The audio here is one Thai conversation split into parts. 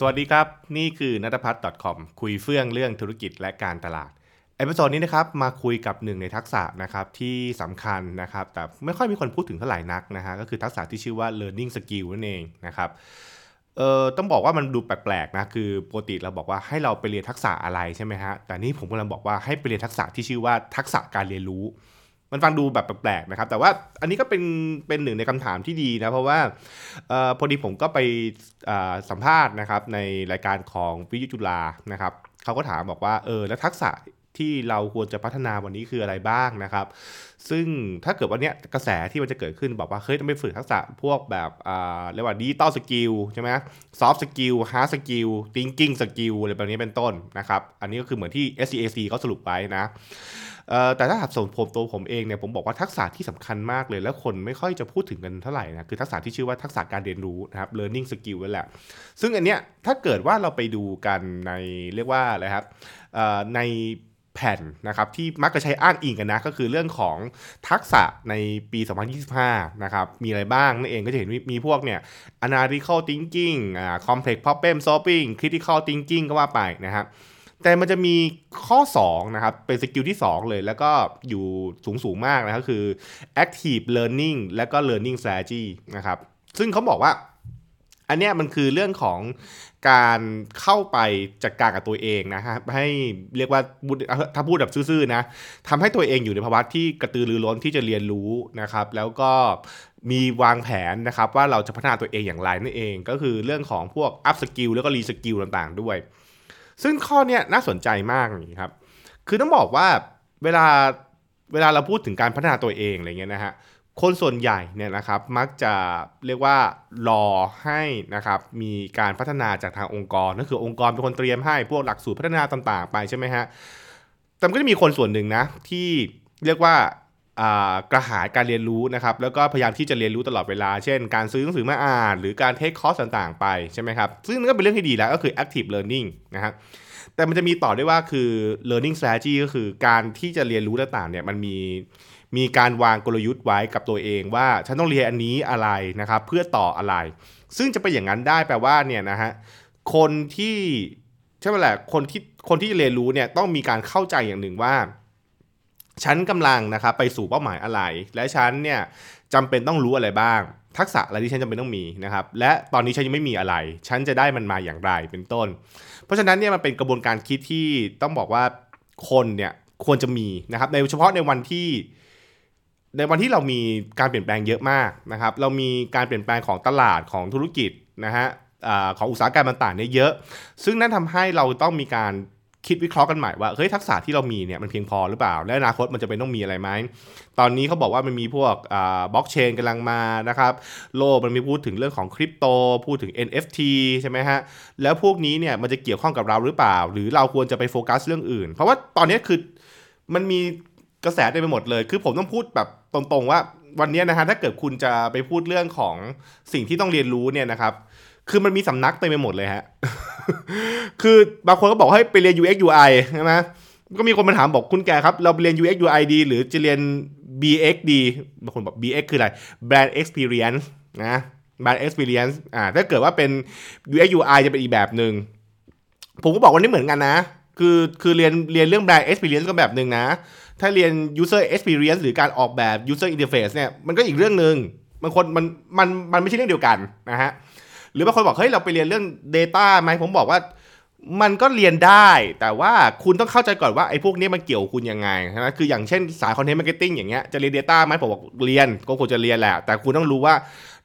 สวัสดีครับ นี่คือนัทพัฒน์ .com คุยเฟื่องเรื่องธุรกิจและการตลาด episode นี้นะครับมาคุยกับหนึ่งในทักษะนะครับที่สำคัญนะครับ แต่ไม่ค่อยมีคนพูดถึงเท่าไหร่นักนะฮะก็คือทักษะที่ชื่อว่า learning skill นั่นเองนะครับเอ่อต้องบอกว่ามันดูแปลกๆนะคือปกติเราบอกว่าให้เราไปเรียนทักษะอะไรใช่ไหมฮะแต่นี่ผมกำลังบอกว่าให้ไปเรียนทักษะที่ชื่อว่าทักษะการเรียนรู้ มันฟังดูแบบแปลกๆนะครับ แต่ว่าอันนี้ก็เป็นเป็นหนึ่งในคำถามที่ดีนะ เพราะว่าออพอดีผมก็ไปสัมภาษณ์นะครับในรายการของวิทยุจุฬานะครับเขาก็ถามบอกว่าเออแล้วทักษะ ที่เราควรจะพัฒนาวันนี้คืออะไรบ้างนะครับ ซึ่งถ้าเกิดว่าเนี้กระแสที่มันจะเกิดขึ้นบอกว่าเฮ้ยต้องไปฝึกทักษะพวกแบบเรียกว่า digital skill ใช่ไหม soft skill hard skill thinking skill อะไรแบบนี้เป็นต้นนะครับ อันนี้ก็คือเหมือนที่ SEAC เขาสรุปไว้นะแต่ถ้าส่วนผมตัวผมเองเนี่ยผมบอกว่าทักษะที่สำคัญมากเลย แล้วคนไม่ค่อยจะพูดถึงกันเท่าไหร่นะคือทักษะที่ชื่อว่าทักษะการเรียนรู้นะครับ learning skill นั่นแหละ ซึ่งอันเนี้ยถ้าเกิดว่าเราไปดูกันในเรียกว่าอะไรครับในแผ่นนะครับที่มักจะใช้อ้างอิงกันนะก็คือเรื่องของทักษะในปี 2025 นะครับมีอะไรบ้างนั่นเองก็จะเห็นมีพวกเนี่ย analytical thinking อ่า complex problem solving critical thinking ก็ว่าไปนะครับแต่มันจะมีข้อ 2 นะครับ เป็นสกิลที่ 2 เลย แล้วก็อยู่สูงสูงมากนะครับคือ active learning และก็ learning strategy นะครับซึ่งเขาบอกว่า อันเนี้ยมันคือเรื่องของการเข้าไปจัดการกับตัวเองนะฮะให้เรียกว่าถ้าพูดแบบซื่อๆนะทำให้ตัวเองอยู่ในภาวะที่กระตือรือร้นที่จะเรียนรู้นะครับ แล้วก็มีวางแผนนะครับว่าเราจะพัฒนาตัวเองอย่างไรนั่นเอง ก็คือเรื่องของพวก up skill แล้วก็ re skill ต่างๆ ด้วย ซึ่งข้อเนี้ยน่าสนใจมากนี่ครับ คือต้องบอกว่าเวลาเวลาเราพูดถึงการพัฒนาตัวเองอะไรเงี้ยนะฮะ คนส่วนใหญ่เนี่ยนะครับมักจะเรียกว่ารอให้นะครับมีการพัฒนาจากทางองค์กรนั่นคือองค์กรเป็นคนเตรียมให้พวกหลักสูตรพัฒนาต่างๆ ไปใช่ไหมฮะแต่ก็จะมีคนส่วนหนึ่งนะที่เรียกว่ากระหายการเรียนรู้นะครับแล้วก็พยายามที่จะเรียนรู้ตลอดเวลา เช่น การซื้อหนังสือมาอ่าน หรือการเทคคอร์สต่างๆ ไปใช่ไหมครับซึ่งนั่นก็เป็นเรื่องที่ดีแล้วก็คือ active learning นะครับแต่มันจะมีต่อด้วยว่าคือ learning strategy ก็คือการที่จะเรียนรู้ต่างๆเนี่ยมันมี มีการวางกลยุทธ์ไว้กับตัวเองว่าฉันต้องเรียนอันนี้อะไรนะครับเพื่อต่ออะไร ซึ่งจะเป็นอย่างนั้นได้แปลว่าเนี่ยนะฮะคนที่ใช่ไหมแหละคนที่คนที่เรียนรู้เนี่ยต้องมีการเข้าใจอย่างหนึ่งว่าฉันกำลังนะครับไปสู่เป้าหมายอะไร และฉันเนี่ยจำเป็นต้องรู้อะไรบ้าง ทักษะอะไรที่ฉันจำเป็นต้องมีนะครับและตอนนี้ฉันยังไม่มีอะไร ฉันจะได้มันมาอย่างไรเป็นต้น เพราะฉะนั้นเนี่ยมันเป็นกระบวนการคิดที่ต้องบอกว่าคนเนี่ยควรจะมีนะครับในเฉพาะในวันที่ ในวันที่เรามีการเปลี่ยนแปลงเยอะมากนะครับ เรามีการเปลี่ยนแปลงของตลาดของธุรกิจนะฮะของอุตสาหกรรมต่างๆเนี่ยเยอะ ซึ่งนั่นทำให้เราต้องมีการคิดวิเคราะห์กันใหม่ว่าเฮ้ยทักษะที่เรามีเนี่ยมันเพียงพอหรือเปล่า และอนาคตมันจะเป็นต้องมีอะไรไหมตอนนี้เขาบอกว่ามันมีพวกบล็อกเชนกำลังมานะครับโลกมันมีพูดถึงเรื่องของคริปโตพูดถึง NFT ใช่ไหมฮะแล้วพวกนี้เนี่ยมันจะเกี่ยวข้องกับเราหรือเปล่า หรือเราควรจะไปโฟกัสเรื่องอื่น เพราะว่าตอนนี้คือมันมี กระแสเต็มไปหมดเลย คือผมต้องพูดแบบตรงๆว่าวันนี้นะฮะถ้าเกิดคุณจะไปพูดเรื่องของสิ่งที่ต้องเรียนรู้เนี่ยนะครับ คือมันมีสำนักเต็มไปหมดเลยฮะ คือบางคนก็บอกให้ไปเรียน UX UI ใช่ไหมก็มีคนมาถามบอกคุณแกครับ เราเรียน UX UI ดี หรือจะเรียน BX ดีบางคนบอก BX คืออะไร Brand Experience นะ Brand Experience อ่าถ้าเกิดว่าเป็น UX UI จะเป็นอีกแบบหนึ่งผมก็บอกว่านี่เหมือนกันนะ คือคือเรียนเรียนเรื่อง Brand Experience ก็แบบหนึ่งนะ ถ้าเรียน User Experience หรือการออกแบบ User Interface เนี่ยมันก็อีกเรื่องหนึ่งบางคนมันมันมันไม่ใช่เรื่องเดียวกันนะฮะหรือบางคนบอกเฮ้ยเราไปเรียนเรื่อง Data ไหมผมบอกว่ามันก็เรียนได้ แต่ว่าคุณต้องเข้าใจก่อนว่าไอ้พวกนี้มันเกี่ยวคุณยังไงใช่ไหมคืออย่างเช่นสาย content marketing อย่างเงี้ยจะเรียน Data ไหมผมบอกเรียนก็ควรจะเรียนแหละ แต่คุณต้องรู้ว่า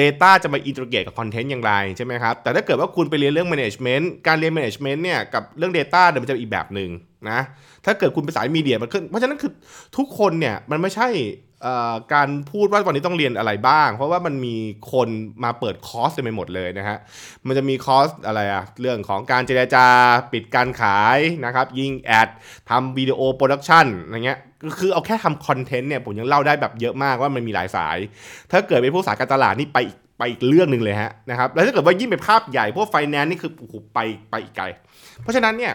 Data จะมา integrate กับ content อย่างไรใช่ไหมครับ แต่ถ้าเกิดว่าคุณไปเรียนเรื่อง Management การเรียน Management เนี่ยกับเรื่อง Data เดี๋ยวมันจะอีกแบบหนึ่งนะถ้าเกิดคุณเป็นสาย media มันขึ้นเพราะฉะนั้นคือทุกคนเนี่ยมันไม่ใช่การพูดว่าวันนี้ต้องเรียนอะไรบ้าง เพราะว่ามันมีคนมาเปิดคอร์สเต็มไปหมดเลยนะฮะมันจะมีคอร์สอะไรอะเรื่องของการเจรจาปิดการขายนะครับยิง ad ทำ video production อะไรเงี้ย คือเอาแค่ทำ content เนี่ยผมยังเล่าได้แบบเยอะมากว่ามันมีหลายสาย ถ้าเกิดเป็นพวกสายการตลาดนี่ไปไปอีกเรื่องหนึ่งเลยฮะนะครับแล้วถ้าเกิดว่ายิ่งเป็นภาพใหญ่พวกไฟแนนซ์นี่คือโอ้โหไปไปอีกไกล เพราะฉะนั้นเนี่ย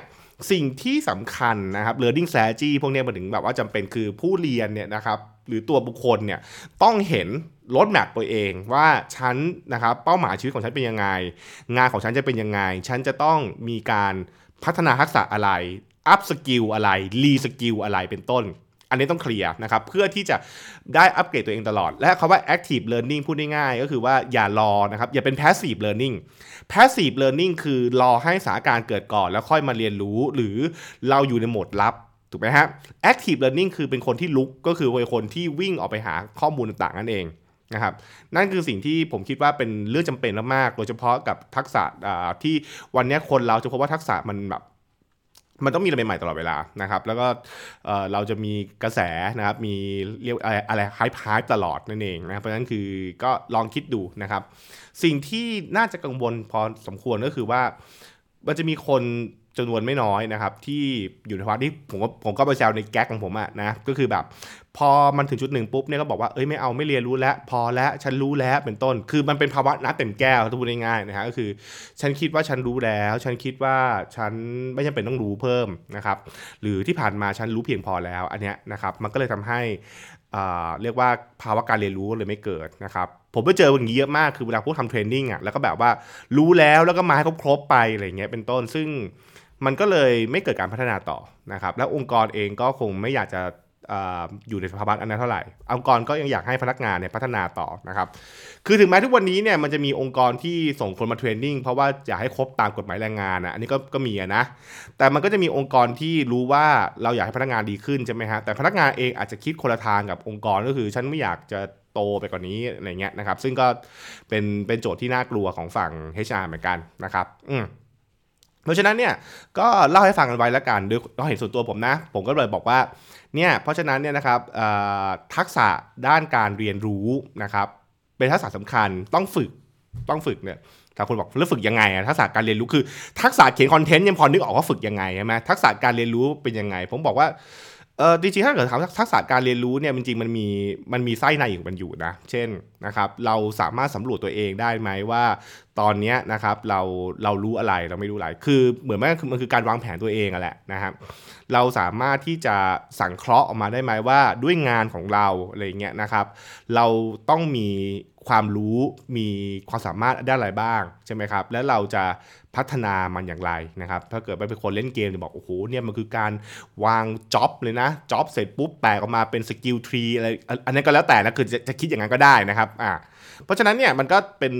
สิ่งที่สำคัญนะครับ learning strategy พวกนี้มาถึงแบบว่าจำเป็นคือผู้เรียนเนี่ยนะครับหรือตัวบุคคลเนี่ยต้องเห็น roadmap ตัวเองว่าฉันนะครับเป้าหมายชีวิตของฉันเป็นยังไง งานของฉันจะเป็นยังไง ฉันจะต้องมีการพัฒนาทักษะอะไร upskill อะไร reskill อะไรเป็นต้น อันนี้ต้องเคลียร์นะครับเพื่อที่จะได้อัปเกรดตัวเองตลอด และคำว่า active learning พูดง่ายๆก็คือว่าอย่ารอนะครับอย่าเป็น passive learning passive learning คือรอให้สถานการณ์เกิดก่อนแล้วค่อยมาเรียนรู้ หรือเราอยู่ในโหมดรับถูกไหมฮะ active learning คือเป็นคนที่ลุกก็คือเป็นคนที่วิ่งออกไปหาข้อมูลต่างๆนั่นเองนะครับนั่นคือสิ่งที่ผมคิดว่าเป็นเรื่องจำเป็นมากๆโดยเฉพาะกับทักษะที่วันนี้คนเราจะพบว่าทักษะมันแบบ มันต้องมีอะไรใหม่ๆตลอดเวลานะครับ แล้วก็เราจะมีกระแสนะครับ มีเรียกอะไรอะไรไฮพายตลอดนั่นเองนะเพราะฉะนั้นคือก็ลองคิดดูนะครับ สิ่งที่น่าจะกังวลพอสมควรก็คือว่ามันจะมีคน จำนวนไม่น้อยนะครับ ที่อยู่ในภาวะที่ผมก็ผมก็ไปแซวในแก๊กของผมอะนะก็คือแบบพอมันถึงจุดหนึ่งปุ๊บเนี่ยก็บอกว่าเอ้ยไม่เอาไม่เรียนรู้แล้ว พอแล้วฉันรู้แล้วเป็นต้น คือมันเป็นภาวะนัดเต็มแก้วถ้าพูดง่ายๆนะฮะก็คือ ฉันคิดว่าฉันรู้แล้ว ฉันคิดว่าฉันไม่จำเป็นต้องรู้เพิ่มนะครับ หรือที่ผ่านมาฉันรู้เพียงพอแล้วอันเนี้ยนะครับมันก็เลยทำให้เรียกว่าภาวะการเรียนรู้เลยไม่เกิดนะครับผมไปเจออย่างนี้เยอะมากคือเวลาพวกทำเทรนนิ่งอะแล้วก็แบบว่ารู้แล้วแล้วก็มาให้ครบๆไปอะไรเงี้ยเป็นต้นซึ่ง มันก็เลยไม่เกิดการพัฒนาต่อนะครับ แล้วองค์กรเองก็คงไม่อยากจะอยู่ในสภาวะอันนั้นเท่าไหร่ องค์กรก็ยังอยากให้พนักงานเนี่ยพัฒนาต่อนะครับ คือถึงแม้ทุกวันนี้เนี่ยมันจะมีองค์กรที่ส่งคนมาเทรนนิ่งเพราะว่าอยากให้ครบตามกฎหมายแรงงานอะ อันนี้ก็ก็มีนะ แต่มันก็จะมีองค์กรที่รู้ว่าเราอยากให้พนักงานดีขึ้นใช่ไหมฮะ แต่พนักงานเองอาจจะคิดคนละทางกับองค์กรก็คือ ฉันไม่อยากจะโตไปกว่านนี้อะไรเงี้ยนะครับ ซึ่งก็เป็นเป็นโจทย์ที่น่ากลัวของฝั่ง HR เหมือนกันนะครับ อืม เพราะฉะนั้นเนี่ยก็เล่าให้ฟังกันไว้แล้วกันด้วยเราเห็นส่วนตัวผมนะ ผมก็เลยบอกว่าเนี่ยเพราะฉะนั้นเนี่ยนะครับทักษะด้านการเรียนรู้นะครับเป็นทักษะสำคัญต้องฝึกต้องฝึกเนี่ยถ้าคนบอกแล้วฝึกยังไงอะทักษะการเรียนรู้คือ ทักษะเขียนคอนเทนต์ยังพอนึกออกว่าฝึกยังไงใช่ไหมทักษะการเรียนรู้เป็นยังไง ผมบอกว่า เออจริงๆถ้าเกิดถามทักษะการเรียนรู้เนี่ยจริงๆมันมีมันมีไส้ในอยู่มันอยู่นะ เช่นนะครับเราสามารถสำรวจตัวเองได้ไหมว่า ตอนนี้นะครับเราเรารู้อะไรเราไม่รู้อะไร คือเหมือนแม่มันคือการวางแผนตัวเองอะแหละนะครับเราสามารถที่จะสังเคราะห์ออกมาได้ไหมว่าด้วยงานของเราอะไรเงี้ยนะครับ เราต้องมี ความรู้มีความสามารถด้านอะไรบ้างใช่ไหมครับ แล้วเราจะพัฒนามันอย่างไรนะครับ ถ้าเกิดไปเป็นคนเล่นเกมจะบอกโอ้โหเนี่ยมันคือการวาง job เลยนะ job เสร็จปุ๊บแปลออกมาเป็น skill tree อะไรอันนี้ก็แล้วแต่นะคือจะจะคิดอย่างนั้นก็ได้นะครับอ่า เพราะฉะนั้นเนี่ยมันก็เป็น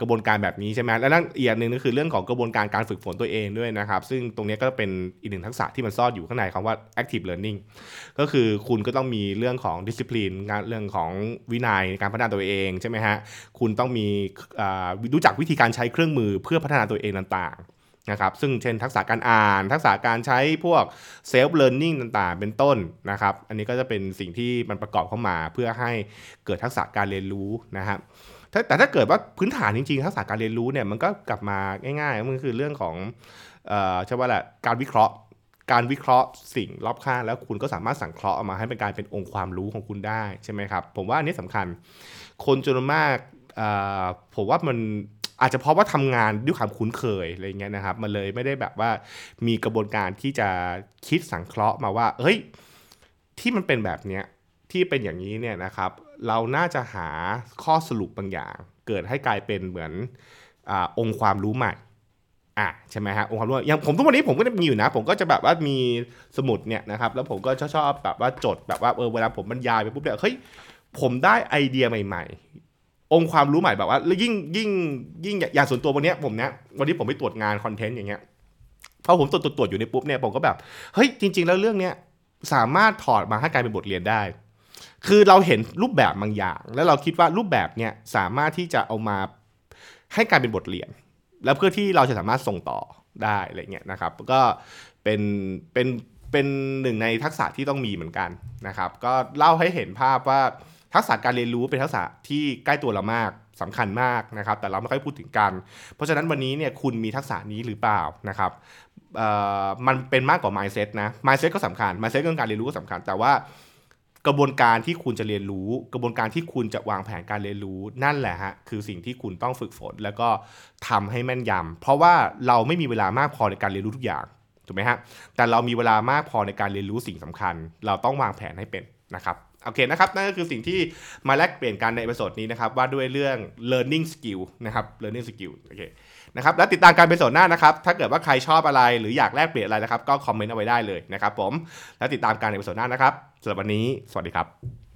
กระบวนการแบบนี้ใช่ไหมแล้วนั่นอีกอย่างหนึ่งก็คือเรื่องของกระบวนการการฝึกฝนตัวเองด้วยนะครับ ซึ่งตรงนี้ก็เป็นอีกหนึ่งทักษะที่มันซ่อนอยู่ข้างในคำว่า active learning ก็คือคุณก็ต้องมีเรื่องของ discipline เรื่องของวินัยการพัฒนาตัวเองใช่ไหมฮะคุณต้องมีรู้จักวิธีการใช้เครื่องมือเพื่อพัฒนาตัวเองต่างๆ นะครับซึ่งเช่นทักษะการอ่าน ทักษะการใช้พวก self-learning ต่างๆ เป็นต้นนะครับ อันนี้ก็จะเป็นสิ่งที่มันประกอบเข้ามาเพื่อให้เกิดทักษะการเรียนรู้นะครับแต่ถ้าเกิดว่าพื้นฐานจริงๆ ทักษะการเรียนรู้เนี่ยมันก็กลับมาง่ายๆมันคือเรื่องของใช่ว่าแหละการวิเคราะห์ การวิเคราะห์สิ่งรอบข้างแล้วคุณก็สามารถสังเคราะห์ออกมาให้เป็นการเป็นองค์ความรู้ของคุณได้ใช่ไหมครับผมว่าอันนี้สำคัญ คนจำนวนมากผมว่ามัน อาจจะเพราะว่าทำงานด้วยความคุ้นเคยอะไรเงี้ยนะครับมันเลยไม่ได้แบบว่ามีกระบวนการที่จะคิดสังเคราะห์มาว่า เฮ้ย ที่มันเป็นแบบเนี้ยที่เป็นอย่างนี้เนี่ยนะครับ เราน่าจะหาข้อสรุปบางอย่าง เกิดให้กลายเป็นเหมือนอองค์ความรู้ใหม่อะใช่ไหมฮะองค์ความรู้อย่างผมทุกวันนี้ผมก็จะมีอยู่นะ ผมก็จะแบบว่ามีสมุดเนี่ยนะครับแล้วผมก็ชอบแบบว่าจดแบบว่าเออเวลาผมบรรยายไปปุ๊บเนี่ยเฮ้ยผมได้ไอเดียใหม่ องค์ความรู้ใหม่แบบว่าแล้วยิ่งยิ่งยิ่งอย่างส่วนตัววันนี้ผมเนี้ยวันนี้ผมไปตรวจงานคอนเทนต์อย่างเงี้ยพอผมตรวจตรวจอยู่ในปุ๊บเนี่ยผมก็แบบเฮ้ยจริง ๆ แล้วเรื่องเนี้ยสามารถถอดมาให้กลายเป็นบทเรียนได้ คือเราเห็นรูปแบบบางอย่าง แล้วเราคิดว่ารูปแบบเนี้ยสามารถที่จะเอามาให้กลายเป็นบทเรียน แล้วเพื่อที่เราจะสามารถส่งต่อได้อะไรเงี้ยนะครับ ก็เป็นเป็นเป็นหนึ่งในทักษะที่ต้องมีเหมือนกันนะครับ ก็เล่าให้เห็นภาพว่า ทักษะการเรียนรู้เป็นทักษะที่ใกล้ตัวเรามากสำคัญมากนะครับ แต่เราไม่ค่อยพูดถึงกัน เพราะฉะนั้นวันนี้เนี่ยคุณมีทักษะนี้หรือเปล่านะครับมันเป็นมากกว่า mindset นะ mindset ก็สำคัญ mindset เรื่องการเรียนรู้ก็สำคัญ แต่ว่ากระบวนการที่คุณจะเรียนรู้ กระบวนการที่คุณจะวางแผนการเรียนรู้นั่นแหละฮะคือสิ่งที่คุณต้องฝึกฝน แล้วก็ทำให้แม่นยำเพราะว่าเราไม่มีเวลามากพอในการเรียนรู้ทุกอย่างถูกไหมฮะแต่เรามีเวลามากพอในการเรียนรู้สิ่งสำคัญ เราต้องวางแผนให้เป็นนะครับ โอเคนะครับนั่นก็คือสิ่งที่มาแลกเปลี่ยนกันใน episode นี้นะครับว่าด้วยเรื่อง learning skill นะครับ learning skill โอเคนะครับแล้วติดตามกัน episode หน้านะครับ ถ้าเกิดว่าใครชอบอะไรหรืออยากแลกเปลี่ยนอะไรนะครับ ก็คอมเมนต์เอาไว้ได้เลยนะครับผม แล้วติดตามกันใน episode หน้านะครับสำหรับวันนี้ สวัสดีครับ